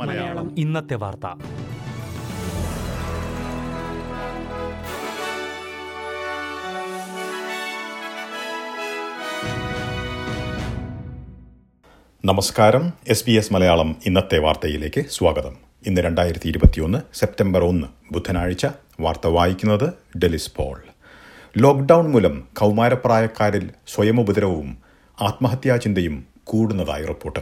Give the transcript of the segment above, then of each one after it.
മലയാളം. ഇന്നത്തെ വാർത്ത. നമസ്കാരം. എസ് ബി എസ് മലയാളം ഇന്നത്തെ വാർത്തയിലേക്ക് സ്വാഗതം. ഇന്ന് രണ്ടായിരത്തി ഇരുപത്തിയൊന്ന് സെപ്റ്റംബർ ഒന്ന് ബുധനാഴ്ച. വാർത്ത വായിക്കുന്നത് ഡെലിസ് പോൾ. ലോക്ക്ഡൌൺ മൂലം കൗമാരപ്രായക്കാരിൽ സ്വയം ഉപദ്രവവും ആത്മഹത്യാ ചിന്തയും കൂടുന്നതായി റിപ്പോർട്ട്.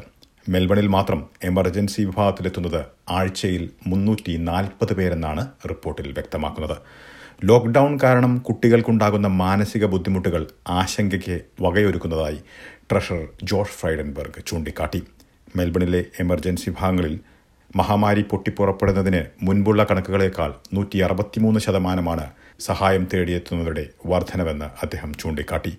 മെൽബണിൽ മാത്രം എമർജൻസി വിഭാഗത്തിലെത്തുന്നത് ആഴ്ചയിൽ മുന്നൂറ്റി നാൽപ്പത് പേരെന്നാണ് റിപ്പോർട്ടിൽ വ്യക്തമാക്കുന്നത്. ലോക്ക്ഡൌൺ കാരണം കുട്ടികൾക്കുണ്ടാകുന്ന മാനസിക ബുദ്ധിമുട്ടുകൾ ആശങ്കയ്ക്ക് വകയൊരുക്കുന്നതായി ട്രഷറർ ജോർജ് ഫ്രൈഡൻബർഗ് ചൂണ്ടിക്കാട്ടി. മെൽബണിലെ എമർജൻസി വിഭാഗങ്ങളിൽ മഹാമാരി പൊട്ടിപ്പുറപ്പെടുന്നതിന് മുൻപുള്ള കണക്കുകളേക്കാൾ നൂറ്റി അറുപത്തിമൂന്ന് ശതമാനമാണ് സഹായം തേടിയെത്തുന്നവരുടെ വർധനവെന്ന് അദ്ദേഹം ചൂണ്ടിക്കാട്ടി.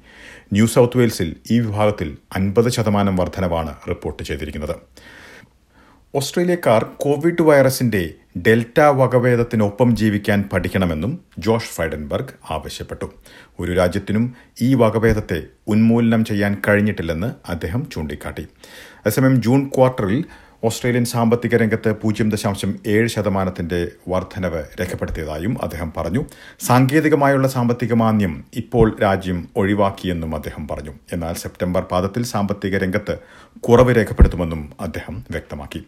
ന്യൂ സൗത്ത് വെയിൽസിൽ ഈ വിഭാഗത്തിൽ അൻപത് ശതമാനം വർധനവാണ് റിപ്പോർട്ട് ചെയ്തിരിക്കുന്നത്. ഓസ്ട്രേലിയക്കാർ കോവിഡ് വൈറസിന്റെ ഡെൽറ്റ വകഭേദത്തിനൊപ്പം ജീവിക്കാൻ പഠിക്കണമെന്നും ജോഷ് ഫൈഡൻബർഗ് ആവശ്യപ്പെട്ടു. ഒരു രാജ്യത്തിനും ഈ വകഭേദത്തെ ഉന്മൂലനം ചെയ്യാൻ കഴിഞ്ഞിട്ടില്ലെന്ന് അദ്ദേഹം ചൂണ്ടിക്കാട്ടി. അതേസമയം ജൂൺ ക്വാർട്ടറിൽ ഓസ്ട്രേലിയൻ സാമ്പത്തിക രംഗത്ത് പൂജ്യം ദശാംശം ഏഴ് ശതമാനത്തിന്റെ വർധനവ് രേഖപ്പെടുത്തിയതായും അദ്ദേഹം പറഞ്ഞു. സാങ്കേതികമായുള്ള സാമ്പത്തിക മാന്ദ്യം ഇപ്പോൾ രാജ്യം ഒഴിവാക്കിയെന്നും അദ്ദേഹം പറഞ്ഞു. എന്നാൽ സെപ്റ്റംബർ പാദത്തിൽ സാമ്പത്തിക രംഗത്ത് കുറവ് രേഖപ്പെടുത്തുമെന്നും അദ്ദേഹം വ്യക്തമാക്കി.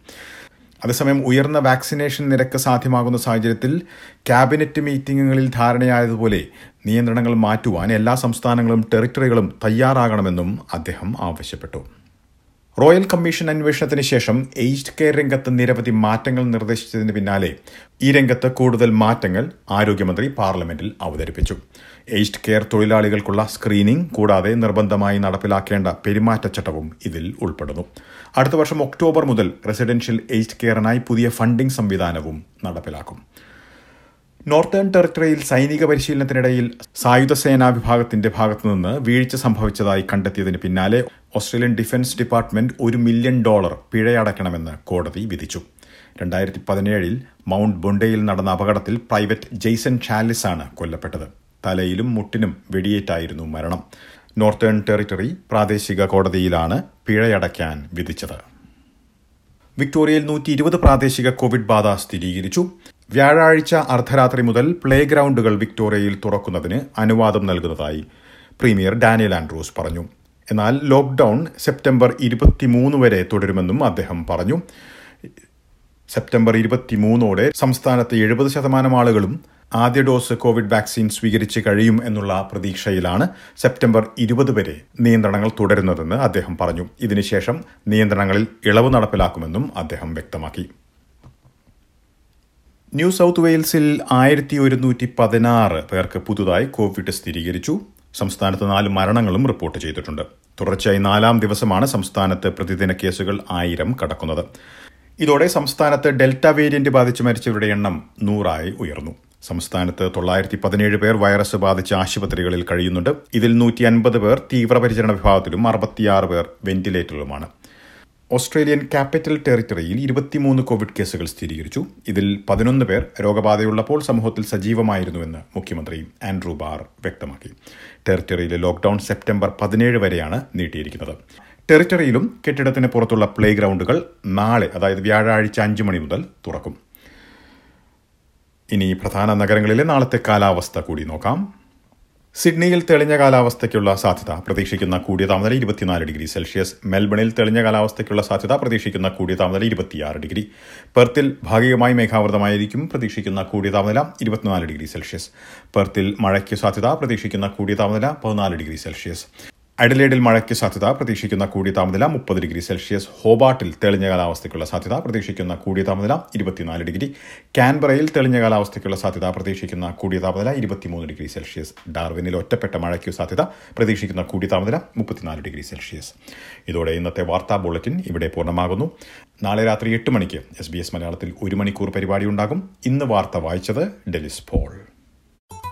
അതേസമയം ഉയർന്ന വാക്സിനേഷൻ നിരക്ക് സാധ്യമാകുന്ന സാഹചര്യത്തിൽ ക്യാബിനറ്റ് മീറ്റിംഗുകളിൽ ധാരണയായതുപോലെ നിയന്ത്രണങ്ങൾ മാറ്റുവാൻ എല്ലാ സംസ്ഥാനങ്ങളും ടെറിട്ടറികളും തയ്യാറാകണമെന്നും അദ്ദേഹം ആവശ്യപ്പെട്ടു. റോയൽ കമ്മീഷൻ അന്വേഷണത്തിന് ശേഷം എയ്ജ്ഡ് കെയർ രംഗത്ത് നിരവധി മാറ്റങ്ങൾ നിർദ്ദേശിച്ചതിന് പിന്നാലെ ഈ രംഗത്ത് കൂടുതൽ മാറ്റങ്ങൾ ആരോഗ്യമന്ത്രി പാർലമെന്റിൽ അവതരിപ്പിച്ചു. എയ്ജ്ഡ് കെയർ തൊഴിലാളികൾക്കുള്ള സ്ക്രീനിംഗ് കൂടാതെ നിർബന്ധമായി നടപ്പിലാക്കേണ്ട പെരുമാറ്റച്ചട്ടവും ഇതിൽ ഉൾപ്പെടുന്നു. അടുത്ത വർഷം ഒക്ടോബർ മുതൽ റെസിഡൻഷ്യൽ എയ്ജ്ഡ് കെയറിനായി പുതിയ ഫണ്ടിംഗ് സംവിധാനവും നടപ്പിലാക്കും. നോർത്തേൺ ടെറിട്ടറിയിൽ സൈനിക പരിശീലനത്തിനിടയിൽ സായുധ സേനാ വിഭാഗത്തിന്റെ ഭാഗത്തുനിന്ന് വീഴ്ച സംഭവിച്ചതായി കണ്ടെത്തിയതിന് പിന്നാലെ ഓസ്ട്രേലിയൻ ഡിഫൻസ് ഡിപ്പാർട്ട്മെന്റ് ഒരു മില്യൺ ഡോളർ പിഴയടക്കണമെന്ന് കോടതി വിധിച്ചു. രണ്ടായിരത്തി പതിനേഴിൽ മൗണ്ട് ബൊണ്ടയിൽ നടന്ന അപകടത്തിൽ പ്രൈവറ്റ് ജെയ്സൺ ചാലിസ് ആണ് കൊല്ലപ്പെട്ടത്. തലയിലും മുട്ടിനും വെടിയേറ്റായിരുന്നു മരണം. നോർത്തേൺ ടെറിട്ടറി പ്രാദേശിക കോടതിയിലാണ് പിഴയടയ്ക്കാൻ വിധിച്ചത്. വിക്ടോറിയയിൽ നൂറ്റി ഇരുപത് പ്രാദേശിക കോവിഡ് ബാധ സ്ഥിരീകരിച്ചു. വ്യാഴാഴ്ച അർദ്ധരാത്രി മുതൽ പ്ലേ ഗ്രൗണ്ടുകൾ വിക്ടോറിയയിൽ തുറക്കുന്നതിന് അനുവാദം നൽകുന്നതായി പ്രീമിയർ ഡാനിയൽ ആൻഡ്രൂസ് പറഞ്ഞു. എന്നാൽ ലോക്ക്ഡൌൺ സെപ്റ്റംബർ ഇരുപത്തിമൂന്ന് വരെ തുടരുമെന്നും അദ്ദേഹം പറഞ്ഞു. സെപ്റ്റംബർ ഇരുപത്തിമൂന്നോടെ സംസ്ഥാനത്ത് എഴുപത് ശതമാനം ആളുകളും ആദ്യ ഡോസ് കോവിഡ് വാക്സിൻ സ്വീകരിച്ച് കഴിയും എന്നുള്ള പ്രതീക്ഷയിലാണ് സെപ്റ്റംബർ ഇരുപത് വരെ നിയന്ത്രണങ്ങൾ തുടരുന്നതെന്ന് അദ്ദേഹം പറഞ്ഞു. ഇതിനുശേഷം നിയന്ത്രണങ്ങളിൽ ഇളവ് നടപ്പിലാക്കുമെന്നും അദ്ദേഹം വ്യക്തമാക്കി. ന്യൂ സൗത്ത് വെയിൽസിൽ ആയിരത്തി ഒരുന്നൂറ്റി പതിനാറ് പേർക്ക് പുതുതായി കോവിഡ് സ്ഥിരീകരിച്ചു. സംസ്ഥാനത്ത് നാല് മരണങ്ങളും റിപ്പോർട്ട് ചെയ്തിട്ടുണ്ട്. തുടർച്ചയായി നാലാം ദിവസമാണ് സംസ്ഥാനത്ത് പ്രതിദിന കേസുകൾ ആയിരം കടക്കുന്നത്. ഇതോടെ സംസ്ഥാനത്ത് ഡെൽറ്റ വേരിയന്റ് ബാധിച്ച് മരിച്ചവരുടെ എണ്ണം നൂറായി ഉയർന്നു. സംസ്ഥാനത്ത് തൊള്ളായിരത്തി പതിനേഴ് പേർ വൈറസ് ബാധിച്ച് ആശുപത്രികളിൽ കഴിയുന്നുണ്ട്. ഇതിൽ നൂറ്റി അൻപത് പേർ തീവ്രപരിചരണ വിഭാഗത്തിലും അറുപത്തിയാറ് പേർ വെന്റിലേറ്ററിലുമാണ്. ഓസ്ട്രേലിയൻ ക്യാപിറ്റൽ ടെറിട്ടറിയിൽ ഇരുപത്തിമൂന്ന് കോവിഡ് കേസുകൾ സ്ഥിരീകരിച്ചു. ഇതിൽ പതിനൊന്ന് പേർ രോഗബാധയുള്ളപ്പോൾ സമൂഹത്തിൽ സജീവമായിരുന്നുവെന്ന് മുഖ്യമന്ത്രി ആൻഡ്രൂ ബാർ വ്യക്തമാക്കി. ടെറിട്ടറിയിലെ ലോക്ഡൌൺ സെപ്റ്റംബർ പതിനേഴ് വരെയാണ് നീട്ടിയിരിക്കുന്നത്. ടെറിട്ടറിയിലും കെട്ടിടത്തിന് പുറത്തുള്ള പ്ലേ ഗ്രൗണ്ടുകൾ നാളെ അതായത് വ്യാഴാഴ്ച അഞ്ചു മണി മുതൽ തുറക്കും. ഇനി പ്രധാന നഗരങ്ങളിലെ നാളത്തെ കാലാവസ്ഥ കൂടി നോക്കാം. സിഡ്നിയിൽ തെളിഞ്ഞ കാലാവസ്ഥയ്ക്കുള്ള സാധ്യത പ്രതീക്ഷിക്കുന്ന കൂടിയ താപനില ഇരുപത്തിനാല് ഡിഗ്രി സെൽഷ്യസ്. മെൽബണിൽ തെളിഞ്ഞ കാലാവസ്ഥയ്ക്കുള്ള സാധ്യത പ്രതീക്ഷിക്കുന്ന കൂടിയ താപനില ഇരുപത്തിയാറ് ഡിഗ്രി. പെർത്തിൽ ഭാഗികമായി മേഘാവൃതമായിരിക്കും പ്രതീക്ഷിക്കുന്ന കൂടിയ താപനില ഇരുപത്തിനാല് ഡിഗ്രി സെൽഷ്യസ്. പെർത്തിൽ മഴയ്ക്ക് സാധ്യത പ്രതീക്ഷിക്കുന്ന കൂടിയ താപനില പതിനാല് ഡിഗ്രി സെൽഷ്യസ്. അഡലേഡിൽ മഴയ്ക്ക് സാധ്യത പ്രതീക്ഷിക്കുന്ന കൂടിയ താപനില മുപ്പത് ഡിഗ്രി സെൽഷ്യസ്. ഹോബാട്ടിൽ തെളിഞ്ഞ കാലാവസ്ഥയ്ക്കുള്ള സാധ്യത പ്രതീക്ഷിക്കുന്ന കൂടിയ താപനില ഇരുപത്തിനാല് ഡിഗ്രി. കാൻബറയിൽ തെളിഞ്ഞ കാലാവസ്ഥയ്ക്കുള്ള സാധ്യത പ്രതീക്ഷിക്കുന്ന കൂടിയ താപനില ഇരുപത്തിമൂന്ന് ഡിഗ്രി സെൽഷ്യസ്. ഡാർവിനിൽ ഒറ്റപ്പെട്ട മഴയ്ക്ക് സാധ്യത പ്രതീക്ഷിക്കുന്ന കൂടിയ താപനില മുപ്പത്തിനാല് ഡിഗ്രി സെൽഷ്യസ്. ഇതോടെ ഇന്നത്തെ വാർത്താ ബുള്ളറ്റിൻ ഇവിടെ പൂർണമാകുന്നു. നാളെ രാത്രി എട്ട് മണിക്ക് എസ് ബി എസ് മലയാളത്തിൽ ഒരു മണിക്കൂർ പരിപാടി ഉണ്ടാകും ഇന്ന് വാർത്ത വായിച്ചത് ഡെലിസ് പോൾ.